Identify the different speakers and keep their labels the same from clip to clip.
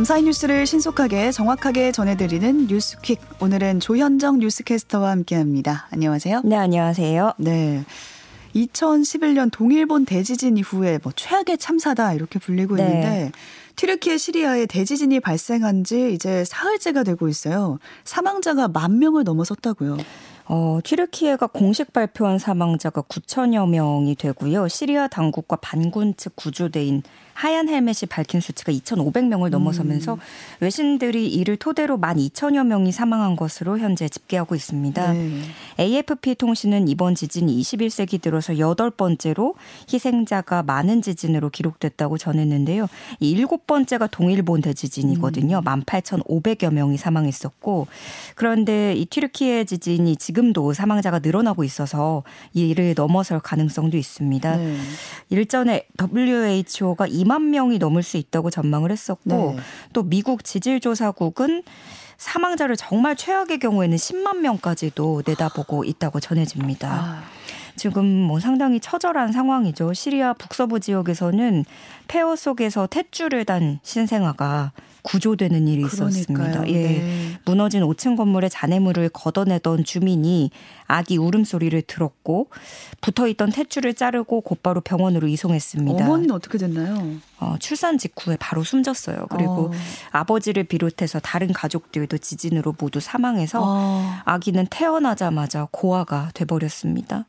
Speaker 1: 밤사이 뉴스를 신속하게 정확하게 전해드리는 뉴스퀵. 오늘은 조현정 뉴스캐스터와 함께합니다. 안녕하세요.
Speaker 2: 네, 안녕하세요.
Speaker 1: 네. 2011년 동일본 대지진 이후에 뭐 최악의 참사다 이렇게 불리고 네. 있는데 튀르키예 시리아에 대지진이 발생한 지 이제 사흘째가 되고 있어요. 사망자가 만 명을 넘어섰다고요.
Speaker 2: 어, 튀르키예가 공식 발표한 사망자가 9천여 명이 되고요. 시리아 당국과 반군 측 구조대인 하얀 헬멧이 밝힌 수치가 2,500명을 넘어서면서 음. 외신들이 이를 토대로 12,000여 명이 사망한 것으로 현재 집계하고 있습니다. 네. AFP 통신은 이번 지진이 21세기 들어서 여덟 번째로 희생자가 많은 지진으로 기록됐다고 전했는데요. 이 일곱 번째가 동일본 대지진이거든요. 음. 18,500여 명이 사망했었고 그런데 이 튀르키예 지진이 지금도 사망자가 늘어나고 있어서 이를 넘어설 가능성도 있습니다. 네. 일전에 WHO가 2만 명이 넘을 수 있다고 전망을 했었고 네. 또 미국 지질조사국은 사망자를 정말 최악의 경우에는 10만 명까지도 내다보고 있다고 전해집니다. 아. 지금 뭐 상당히 처절한 상황이죠. 시리아 북서부 지역에서는 폐허 속에서 탯줄을 단 신생아가 구조되는 일이 있었습니다. 예. 네. 무너진 5층 건물의 잔해물을 걷어내던 주민이 아기 울음소리를 들었고 붙어 있던 탯줄을 자르고 곧바로 병원으로 이송했습니다.
Speaker 1: 어머니는 어떻게 됐나요?
Speaker 2: 어, 출산 직후에 바로 숨졌어요. 그리고 어. 아버지를 비롯해서 다른 가족들도 지진으로 모두 사망해서 어. 아기는 태어나자마자 고아가 돼버렸습니다.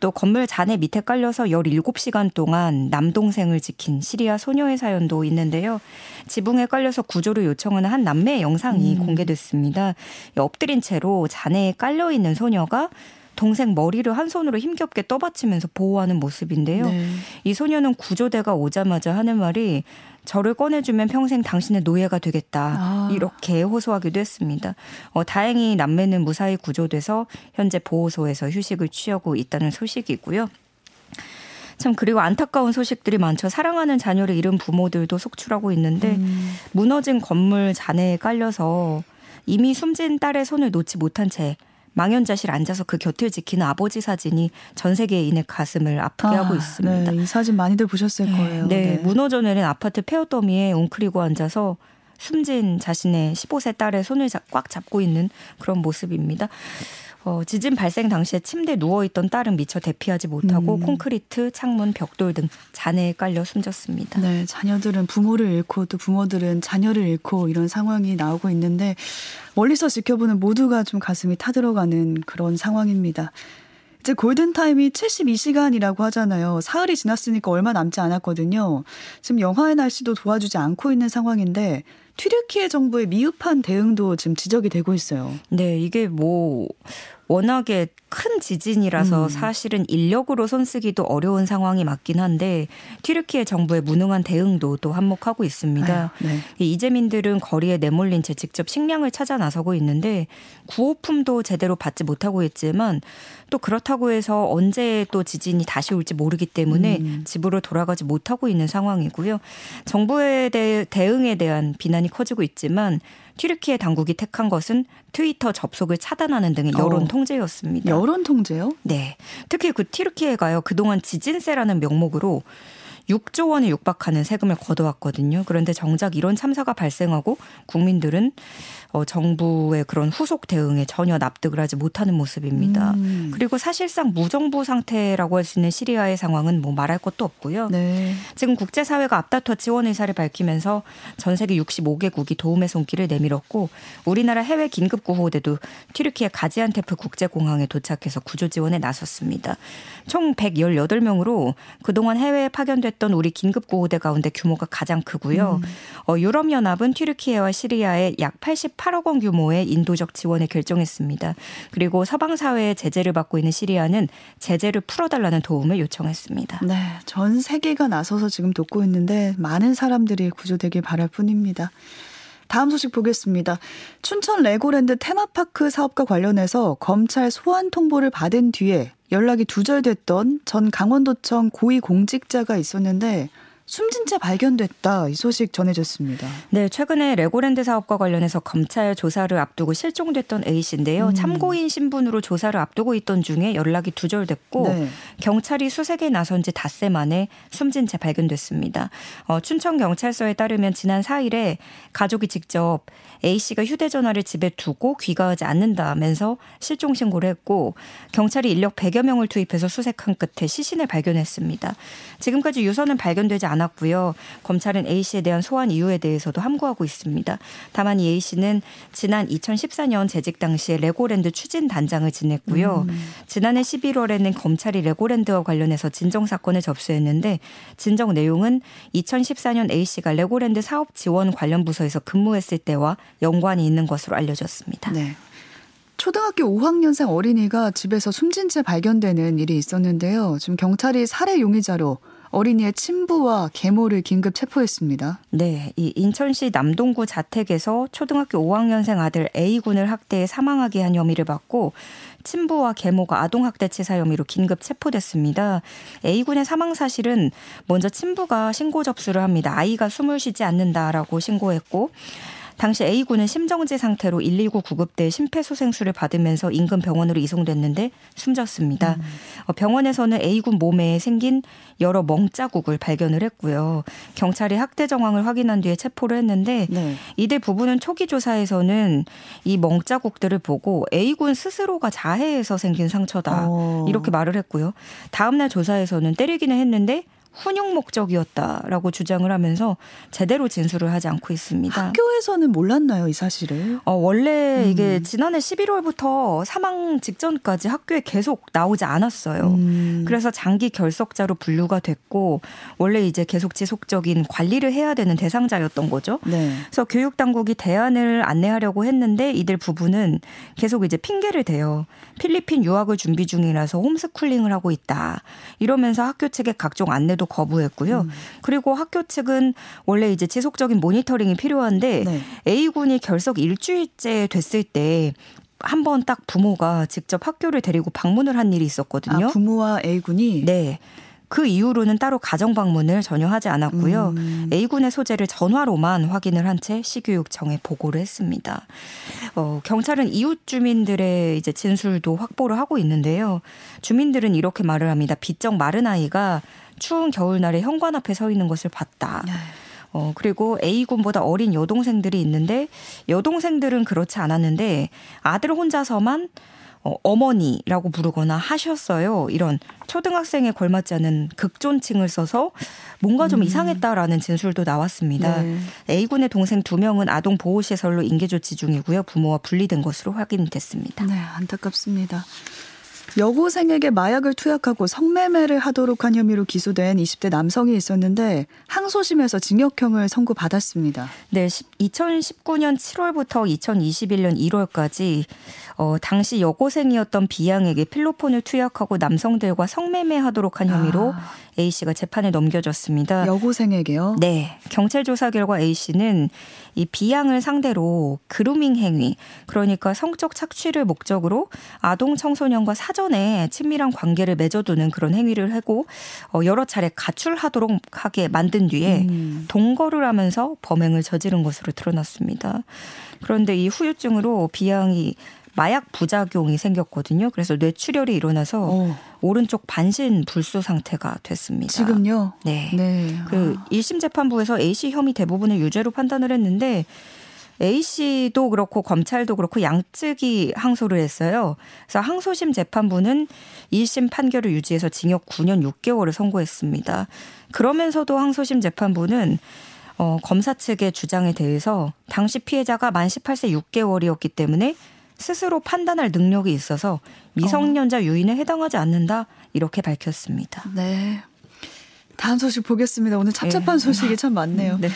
Speaker 2: 또 건물 잔해 밑에 깔려서 17시간 동안 남동생을 지킨 시리아 소녀의 사연도 있는데요. 지붕에 깔려서 구조를 요청하는 한 남매의 영상이 음. 공개됐습니다. 엎드린 채로 잔해에 깔려 있는 소녀가 동생 머리를 한 손으로 힘겹게 떠받치면서 보호하는 모습인데요. 네. 이 소녀는 구조대가 오자마자 하는 말이 저를 꺼내주면 평생 당신의 노예가 되겠다. 아. 이렇게 호소하기도 했습니다. 어, 다행히 남매는 무사히 구조돼서 현재 보호소에서 휴식을 취하고 있다는 소식이고요. 참 그리고 안타까운 소식들이 많죠. 사랑하는 자녀를 잃은 부모들도 속출하고 있는데 음. 무너진 건물 잔해에 깔려서 이미 숨진 딸의 손을 놓지 못한 채 망연자실 앉아서 그 곁을 지키는 아버지 사진이 전 세계인의 가슴을 아프게 아, 하고 있습니다.
Speaker 1: 네, 이 사진 많이들 보셨을 네, 거예요.
Speaker 2: 네, 네. 무너져 내린 아파트 폐허 더미에 웅크리고 앉아서 숨진 자신의 15세 딸의 손을 꽉 잡고 있는 그런 모습입니다. 어, 지진 발생 당시에 침대에 누워있던 딸은 미처 대피하지 못하고 음. 콘크리트, 창문, 벽돌 등 잔해에 깔려 숨졌습니다.
Speaker 1: 네, 자녀들은 부모를 잃고 또 부모들은 자녀를 잃고 이런 상황이 나오고 있는데 멀리서 지켜보는 모두가 좀 가슴이 타들어가는 그런 상황입니다. 이제 골든타임이 72시간이라고 하잖아요. 사흘이 지났으니까 얼마 남지 않았거든요. 지금 영하의 날씨도 도와주지 않고 있는 상황인데 튀르키예 정부의 미흡한 대응도 지금 지적이 되고 있어요.
Speaker 2: 네, 이게 뭐 워낙에 큰 지진이라서 음. 사실은 인력으로 손쓰기도 어려운 상황이 맞긴 한데 튀르키예 정부의 무능한 대응도 또 한몫하고 있습니다. 아유, 네. 이재민들은 거리에 내몰린 채 직접 식량을 찾아 나서고 있는데 구호품도 제대로 받지 못하고 있지만 또 그렇다고 해서 언제 또 지진이 다시 올지 모르기 때문에 음. 집으로 돌아가지 못하고 있는 상황이고요. 정부의 대, 대응에 대한 비난이 커지고 있지만 튀르키예 당국이 택한 것은 트위터 접속을 차단하는 등의 어. 여론 통제였습니다.
Speaker 1: 여론 통제요?
Speaker 2: 네. 특히 그 튀르키예가요. 그동안 지진세라는 명목으로 6조 원에 육박하는 세금을 걷어왔거든요. 그런데 정작 이런 참사가 발생하고 국민들은 어, 정부의 그런 후속 대응에 전혀 납득을 하지 못하는 모습입니다. 음. 그리고 사실상 무정부 상태라고 할 수 있는 시리아의 상황은 뭐 말할 것도 없고요. 네. 지금 국제사회가 앞다퉈 지원 의사를 밝히면서 전 세계 65개국이 도움의 손길을 내밀었고 우리나라 해외 긴급 구호대도 튀르키예 가지안테프 국제공항에 도착해서 구조 지원에 나섰습니다. 총 118명으로 그동안 해외에 파견됐 던 우리 긴급 구호대 가운데 규모가 가장 크고요. 음. 어, 유럽연합은 튀르키예와 시리아에 약 88억 원 규모의 인도적 지원을 결정했습니다. 그리고 서방 사회의 제재를 받고 있는 시리아는 제재를 풀어달라는 도움을 요청했습니다.
Speaker 1: 네, 전 세계가 나서서 지금 돕고 있는데 많은 사람들이 구조되길 바랄 뿐입니다. 다음 소식 보겠습니다. 춘천 레고랜드 테마파크 사업과 관련해서 검찰 소환 통보를 받은 뒤에 연락이 두절됐던 전 강원도청 고위 공직자가 있었는데 숨진 채 발견됐다 이 소식 전해졌습니다.
Speaker 2: 네, 최근에 레고랜드 사업과 관련해서 검찰 조사를 앞두고 실종됐던 A 씨인데요. 음. 참고인 신분으로 조사를 앞두고 있던 중에 연락이 두절됐고 네. 경찰이 수색에 나선 지 닷새 만에 숨진 채 발견됐습니다. 어, 춘천 경찰서에 따르면 지난 4일에 가족이 직접 A 씨가 휴대전화를 집에 두고 귀가하지 않는다면서 실종 신고를 했고 경찰이 인력 100여 명을 투입해서 수색한 끝에 시신을 발견했습니다. 지금까지 유서는 발견되지 않 았고요. 검찰은 A 씨에 대한 소환 이유에 대해서도 함구하고 있습니다. 다만 이 A 씨는 지난 2014년 재직 당시에 레고랜드 추진 단장을 지냈고요. 음. 지난해 11월에는 검찰이 레고랜드와 관련해서 진정 사건을 접수했는데 진정 내용은 2014년 A 씨가 레고랜드 사업 지원 관련 부서에서 근무했을 때와 연관이 있는 것으로 알려졌습니다. 네.
Speaker 1: 초등학교 5학년생 어린이가 집에서 숨진 채 발견되는 일이 있었는데요. 지금 경찰이 살해 용의자로 어린이의 친부와 계모를 긴급 체포했습니다.
Speaker 2: 네, 이 인천시 남동구 자택에서 초등학교 5학년생 아들 A군을 학대해 사망하게 한 혐의를 받고 친부와 계모가 아동학대치사 혐의로 긴급 체포됐습니다. A군의 사망 사실은 먼저 친부가 신고 접수를 합니다. 아이가 숨을 쉬지 않는다라고 신고했고 당시 A군은 심정지 상태로 119 구급대 심폐소생술을 받으면서 인근 병원으로 이송됐는데 숨졌습니다. 음. 어, 병원에서는 A군 몸에 생긴 여러 멍자국을 발견을 했고요. 경찰이 학대 정황을 확인한 뒤에 체포를 했는데 네. 이들 부부는 초기 조사에서는 이 멍자국들을 보고 A군 스스로가 자해해서 생긴 상처다 오. 어. 이렇게 말을 했고요. 다음날 조사에서는 때리기는 했는데 훈육 목적이었다라고 주장을 하면서 제대로 진술을 하지 않고 있습니다.
Speaker 1: 학교에서는 몰랐나요, 이 사실을?
Speaker 2: 어, 원래 음. 이게 지난해 11월부터 사망 직전까지 학교에 계속 나오지 않았어요. 음. 그래서 장기 결석자로 분류가 됐고 원래 이제 계속 지속적인 관리를 해야 되는 대상자였던 거죠. 네. 그래서 교육 당국이 대안을 안내하려고 했는데 이들 부부는 계속 이제 핑계를 대요. 필리핀 유학을 준비 중이라서 홈스쿨링을 하고 있다. 이러면서 학교 측에 각종 안내도 거부했고요. 음. 그리고 학교 측은 원래 이제 지속적인 모니터링이 필요한데 네. A군이 결석 일주일째 됐을 때 한번 딱 부모가 직접 학교를 데리고 방문을 한 일이 있었거든요.
Speaker 1: 아, 부모와 A군이
Speaker 2: 네. 그 이후로는 따로 가정 방문을 전혀 하지 않았고요. 음. A군의 소재를 전화로만 확인을 한 채 시교육청에 보고를 했습니다. 어, 경찰은 이웃 주민들의 이제 진술도 확보를 하고 있는데요. 주민들은 이렇게 말을 합니다. 비적 마른 아이가 추운 겨울날에 현관 앞에 서 있는 것을 봤다. 네. 어, 그리고 A군보다 어린 여동생들이 있는데 여동생들은 그렇지 않았는데 아들 혼자서만 어, 어머니라고 부르거나 하셨어요. 이런 초등학생에 걸맞지 않은 극존칭을 써서 뭔가 좀 음. 이상했다라는 진술도 나왔습니다. 네. A군의 동생 두 명은 아동 보호 시설로 인계 조치 중이고요. 부모와 분리된 것으로 확인됐습니다.
Speaker 1: 네, 안타깝습니다. 여고생에게 마약을 투약하고 성매매를 하도록 한 혐의로 기소된 20대 남성이 있었는데 항소심에서 징역형을 선고받았습니다.
Speaker 2: 네, 2019년 7월부터 2021년 1월까지 어, 당시 여고생이었던 B양에게 필로폰을 투약하고 남성들과 성매매하도록 한 혐의로 아. A 씨가 재판에 넘겨졌습니다.
Speaker 1: 여고생에게요?
Speaker 2: 네. 경찰 조사 결과 A 씨는 이 B양을 상대로 그루밍 행위, 그러니까 성적 착취를 목적으로 아동 청소년과 사전에 친밀한 관계를 맺어두는 그런 행위를 하고 어, 여러 차례 가출하도록 하게 만든 뒤에 음. 동거를 하면서 범행을 저지른 것으로 드러났습니다. 그런데 이 후유증으로 B양이 마약 부작용이 생겼거든요. 그래서 뇌출혈이 일어나서 오. 오른쪽 반신 불수 상태가 됐습니다.
Speaker 1: 지금요?
Speaker 2: 네. 네. 그 1심 재판부에서 A 씨 혐의 대부분을 유죄로 판단을 했는데 A 씨도 그렇고 검찰도 그렇고 양측이 항소를 했어요. 그래서 항소심 재판부는 1심 판결을 유지해서 징역 9년 6개월을 선고했습니다. 그러면서도 항소심 재판부는 어, 검사 측의 주장에 대해서 당시 피해자가 만 18세 6개월이었기 때문에 스스로 판단할 능력이 있어서 미성년자 유인에 해당하지 않는다 이렇게 밝혔습니다.
Speaker 1: 네. 다음 소식 보겠습니다. 오늘 찹찹한 네. 소식이 참 많네요. 네.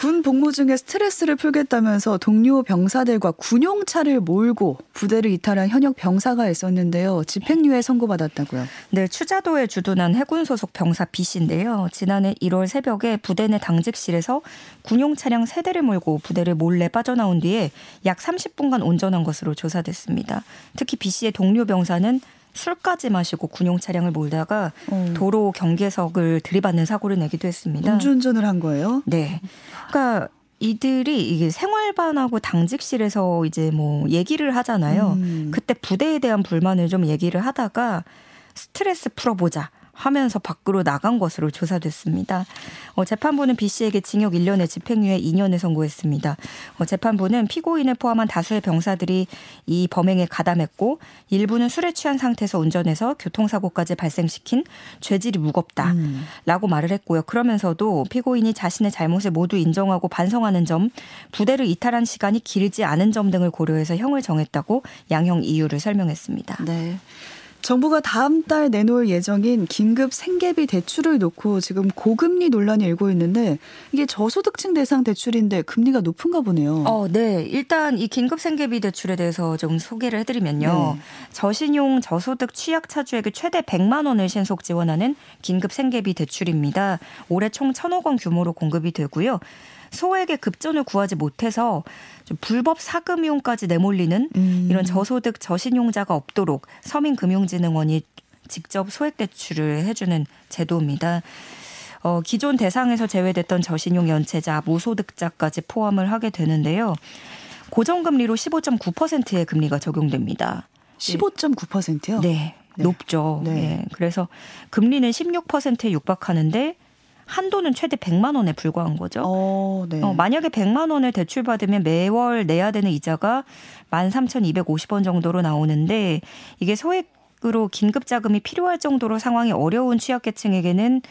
Speaker 1: 군 복무 중에 스트레스를 풀겠다면서 동료 병사들과 군용차를 몰고 부대를 이탈한 현역 병사가 있었는데요. 집행유예 선고받았다고요.
Speaker 2: 네, 추자도에 주둔한 해군 소속 병사 B 씨인데요. 지난해 1월 새벽에 부대 내 당직실에서 군용 차량 3대를 몰고 부대를 몰래 빠져나온 뒤에 약 30분간 운전한 것으로 조사됐습니다. 특히 B 씨의 동료 병사는 술까지 마시고 군용 차량을 몰다가 어. 도로 경계석을 들이받는 사고를 내기도 했습니다.
Speaker 1: 음주운전을 한 거예요?
Speaker 2: 네. 그러니까 이들이 이게 생활반하고 당직실에서 이제 뭐 얘기를 하잖아요. 음. 그때 부대에 대한 불만을 좀 얘기를 하다가 스트레스 풀어보자. 하면서 밖으로 나간 것으로 조사됐습니다. 어, 재판부는 B 씨에게 징역 1년에 집행유예 2년을 선고했습니다. 어, 재판부는 피고인을 포함한 다수의 병사들이 이 범행에 가담했고 일부는 술에 취한 상태에서 운전해서 교통사고까지 발생시킨 죄질이 무겁다라고 음. 말을 했고요. 그러면서도 피고인이 자신의 잘못을 모두 인정하고 반성하는 점, 부대를 이탈한 시간이 길지 않은 점 등을 고려해서 형을 정했다고 양형 이유를 설명했습니다.
Speaker 1: 네. 정부가 다음 달 내놓을 예정인 긴급 생계비 대출을 놓고 지금 고금리 논란이 일고 있는데 이게 저소득층 대상 대출인데 금리가 높은가 보네요.
Speaker 2: 어, 네. 일단 이 긴급 생계비 대출에 대해서 좀 소개를 해드리면요. 네. 저신용 저소득 취약차주에게 최대 100만 원을 신속 지원하는 긴급 생계비 대출입니다. 올해 총 1천억 원 규모로 공급이 되고요. 소액의 급전을 구하지 못해서 좀 불법 사금융까지 내몰리는 음. 이런 저소득 저신용자가 없도록 서민금융진흥원이 직접 소액 대출을 해주는 제도입니다. 어, 기존 대상에서 제외됐던 저신용 연체자, 무소득자까지 포함을 하게 되는데요. 고정금리로 15.9%의 금리가 적용됩니다.
Speaker 1: 15.9%요?
Speaker 2: 네. 네. 높죠. 네. 네. 그래서 금리는 16%에 육박하는데 한도는 최대 100만 원에 불과한 거죠. 어, 네. 어, 만약에 100만 원을 대출받으면 매월 내야 되는 이자가 13,250원 정도로 나오는데 이게 소액으로 긴급 자금이 필요할 정도로 상황이 어려운 취약계층에게는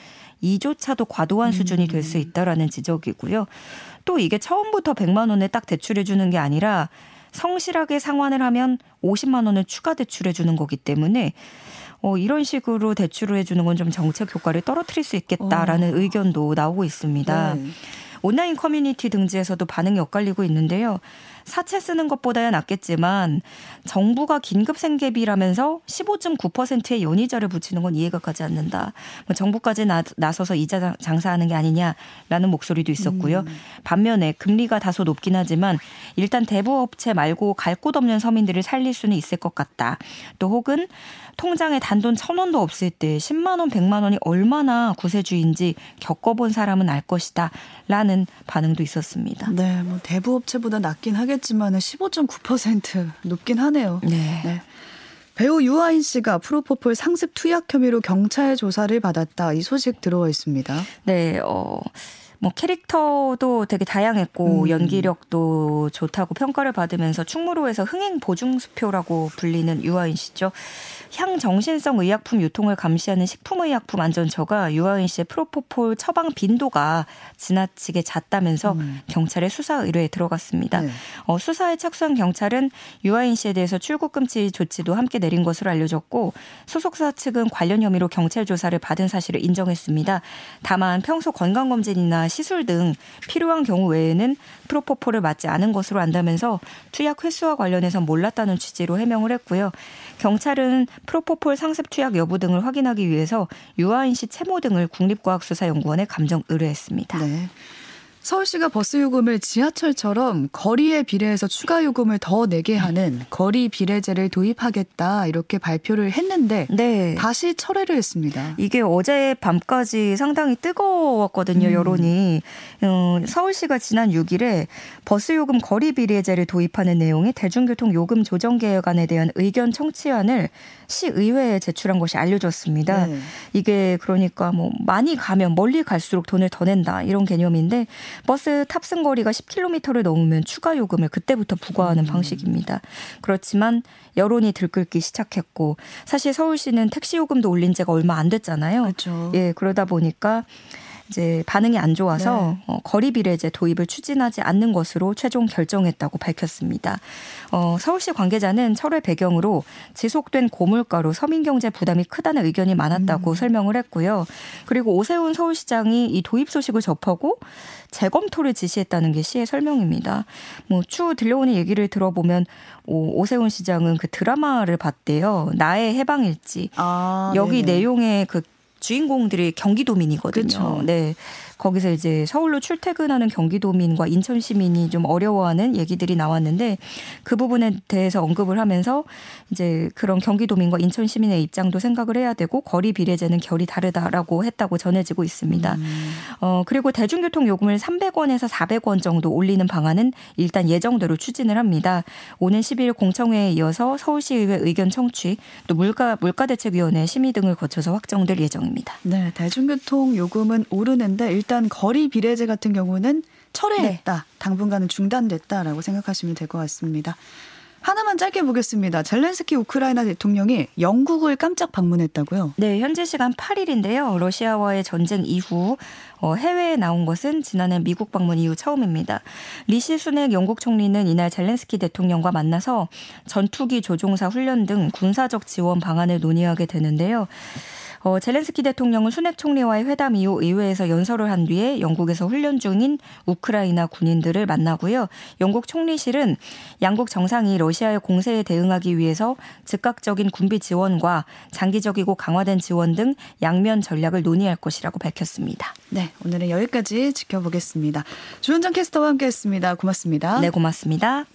Speaker 2: 이조차도 과도한 수준이 될 수 있다라는 지적이고요. 또 이게 처음부터 100만 원을 딱 대출해 주는 게 아니라 성실하게 상환을 하면 50만 원을 추가 대출해 주는 거기 때문에 어, 이런 식으로 대출을 해주는 건 좀 정책 효과를 떨어뜨릴 수 있겠다라는 어. 의견도 나오고 있습니다. 네. 온라인 커뮤니티 등지에서도 반응이 엇갈리고 있는데요. 사채 쓰는 것보다야 낫겠지만 정부가 긴급 생계비라면서 15.9%의 연이자를 붙이는 건 이해가 가지 않는다. 뭐 정부까지 나, 나서서 이자 장사하는 게 아니냐라는 목소리도 있었고요. 음. 반면에 금리가 다소 높긴 하지만 일단 대부 업체 말고 갈 곳 없는 서민들을 살릴 수는 있을 것 같다. 또 혹은 통장에 단돈 천 원도 없을 때 10만 원, 100만 원이 얼마나 구세주인지 겪어본 사람은 알 것이다. 라는 반응도 있었습니다.
Speaker 1: 네, 뭐 대부업체보다 낫긴 하겠 지만 15.9% 높긴 하네요. 네. 네. 배우 유아인 씨가 프로포폴 상습 투약 혐의로 경찰 조사를 받았다. 이 소식 들어와 있습니다.
Speaker 2: 네, 어. 뭐 캐릭터도 되게 다양했고 음. 연기력도 좋다고 평가를 받으면서 충무로에서 흥행 보증수표라고 불리는 유아인 씨죠. 향정신성 의약품 유통을 감시하는 식품의약품 안전처가 유아인 씨의 프로포폴 처방 빈도가 지나치게 잦다면서 음. 경찰의 수사 의뢰에 들어갔습니다. 네. 어, 수사에 착수한 경찰은 유아인 씨에 대해서 출국 금지 조치도 함께 내린 것으로 알려졌고 소속사 측은 관련 혐의로 경찰 조사를 받은 사실을 인정했습니다. 다만 평소 건강검진이나 시술 등 필요한 경우 외에는 프로포폴을 맞지 않은 것으로 안다면서 투약 횟수와 관련해서 몰랐다는 취지로 해명을 했고요. 경찰은 프로포폴 상습 투약 여부 등을 확인하기 위해서 유아인 씨 채모 등을 국립과학수사연구원에 감정 의뢰했습니다. 네.
Speaker 1: 서울시가 버스 요금을 지하철처럼 거리에 비례해서 추가 요금을 더 내게 하는 거리 비례제를 도입하겠다 이렇게 발표를 했는데 네. 다시 철회를 했습니다.
Speaker 2: 이게 어제 밤까지 상당히 뜨거웠거든요 음. 여론이. 어, 서울시가 지난 6일에 버스 요금 거리 비례제를 도입하는 내용의 대중교통 요금 조정 개혁안에 대한 의견 청취안을 시의회에 제출한 것이 알려졌습니다. 네. 이게 그러니까 뭐 많이 가면 멀리 갈수록 돈을 더 낸다 이런 개념인데 버스 탑승 거리가 10km를 넘으면 추가 요금을 그때부터 부과하는 음. 방식입니다. 그렇지만 여론이 들끓기 시작했고 사실 서울시는 택시 요금도 올린 지가 얼마 안 됐잖아요. 그렇죠. 예, 그러다 보니까 이제 반응이 안 좋아서 네. 어, 거리 비례제 도입을 추진하지 않는 것으로 최종 결정했다고 밝혔습니다. 어, 서울시 관계자는 철회 배경으로 지속된 고물가로 서민 경제 부담이 크다는 의견이 많았다고 음. 설명을 했고요. 그리고 오세훈 서울시장이 이 도입 소식을 접하고 재검토를 지시했다는 게 시의 설명입니다. 뭐 추후 들려오는 얘기를 들어보면 오, 오세훈 시장은 그 드라마를 봤대요. 나의 해방일지. 아, 여기 네네. 내용에 그 주인공들이 경기도민이거든요. 그쵸. 네. 거기서 이제 서울로 출퇴근하는 경기도민과 인천 시민이 좀 어려워하는 얘기들이 나왔는데 그 부분에 대해서 언급을 하면서 이제 그런 경기도민과 인천 시민의 입장도 생각을 해야 되고 거리 비례제는 결이 다르다라고 했다고 전해지고 있습니다. 음. 어 그리고 대중교통 요금을 300원에서 400원 정도 올리는 방안은 일단 예정대로 추진을 합니다. 오는 12일 공청회에 이어서 서울시의회 의견 청취 또 물가 물가대책위원회 심의 등을 거쳐서 확정될 예정입니다.
Speaker 1: 네, 대중교통 요금은 오르는데 일단 거리 비례제 같은 경우는 철회했다. 네. 당분간은 중단됐다라고 생각하시면 될 것 같습니다. 하나만 짧게 보겠습니다. 젤렌스키 우크라이나 대통령이 영국을 깜짝 방문했다고요?
Speaker 2: 네, 현지 시간 8일인데요. 러시아와의 전쟁 이후 어, 해외에 나온 것은 지난해 미국 방문 이후 처음입니다. 리시 수낵 영국 총리는 이날 젤렌스키 대통령과 만나서 전투기 조종사 훈련 등 군사적 지원 방안을 논의하게 되는데요. 어, 젤렌스키 대통령은 수낵 총리와의 회담 이후 의회에서 연설을 한 뒤에 영국에서 훈련 중인 우크라이나 군인들을 만나고요. 영국 총리실은 양국 정상이 러시아의 공세에 대응하기 위해서 즉각적인 군비 지원과 장기적이고 강화된 지원 등 양면 전략을 논의할 것이라고 밝혔습니다.
Speaker 1: 네, 오늘은 여기까지 지켜보겠습니다. 주현정 캐스터와 함께했습니다. 고맙습니다.
Speaker 2: 네, 고맙습니다.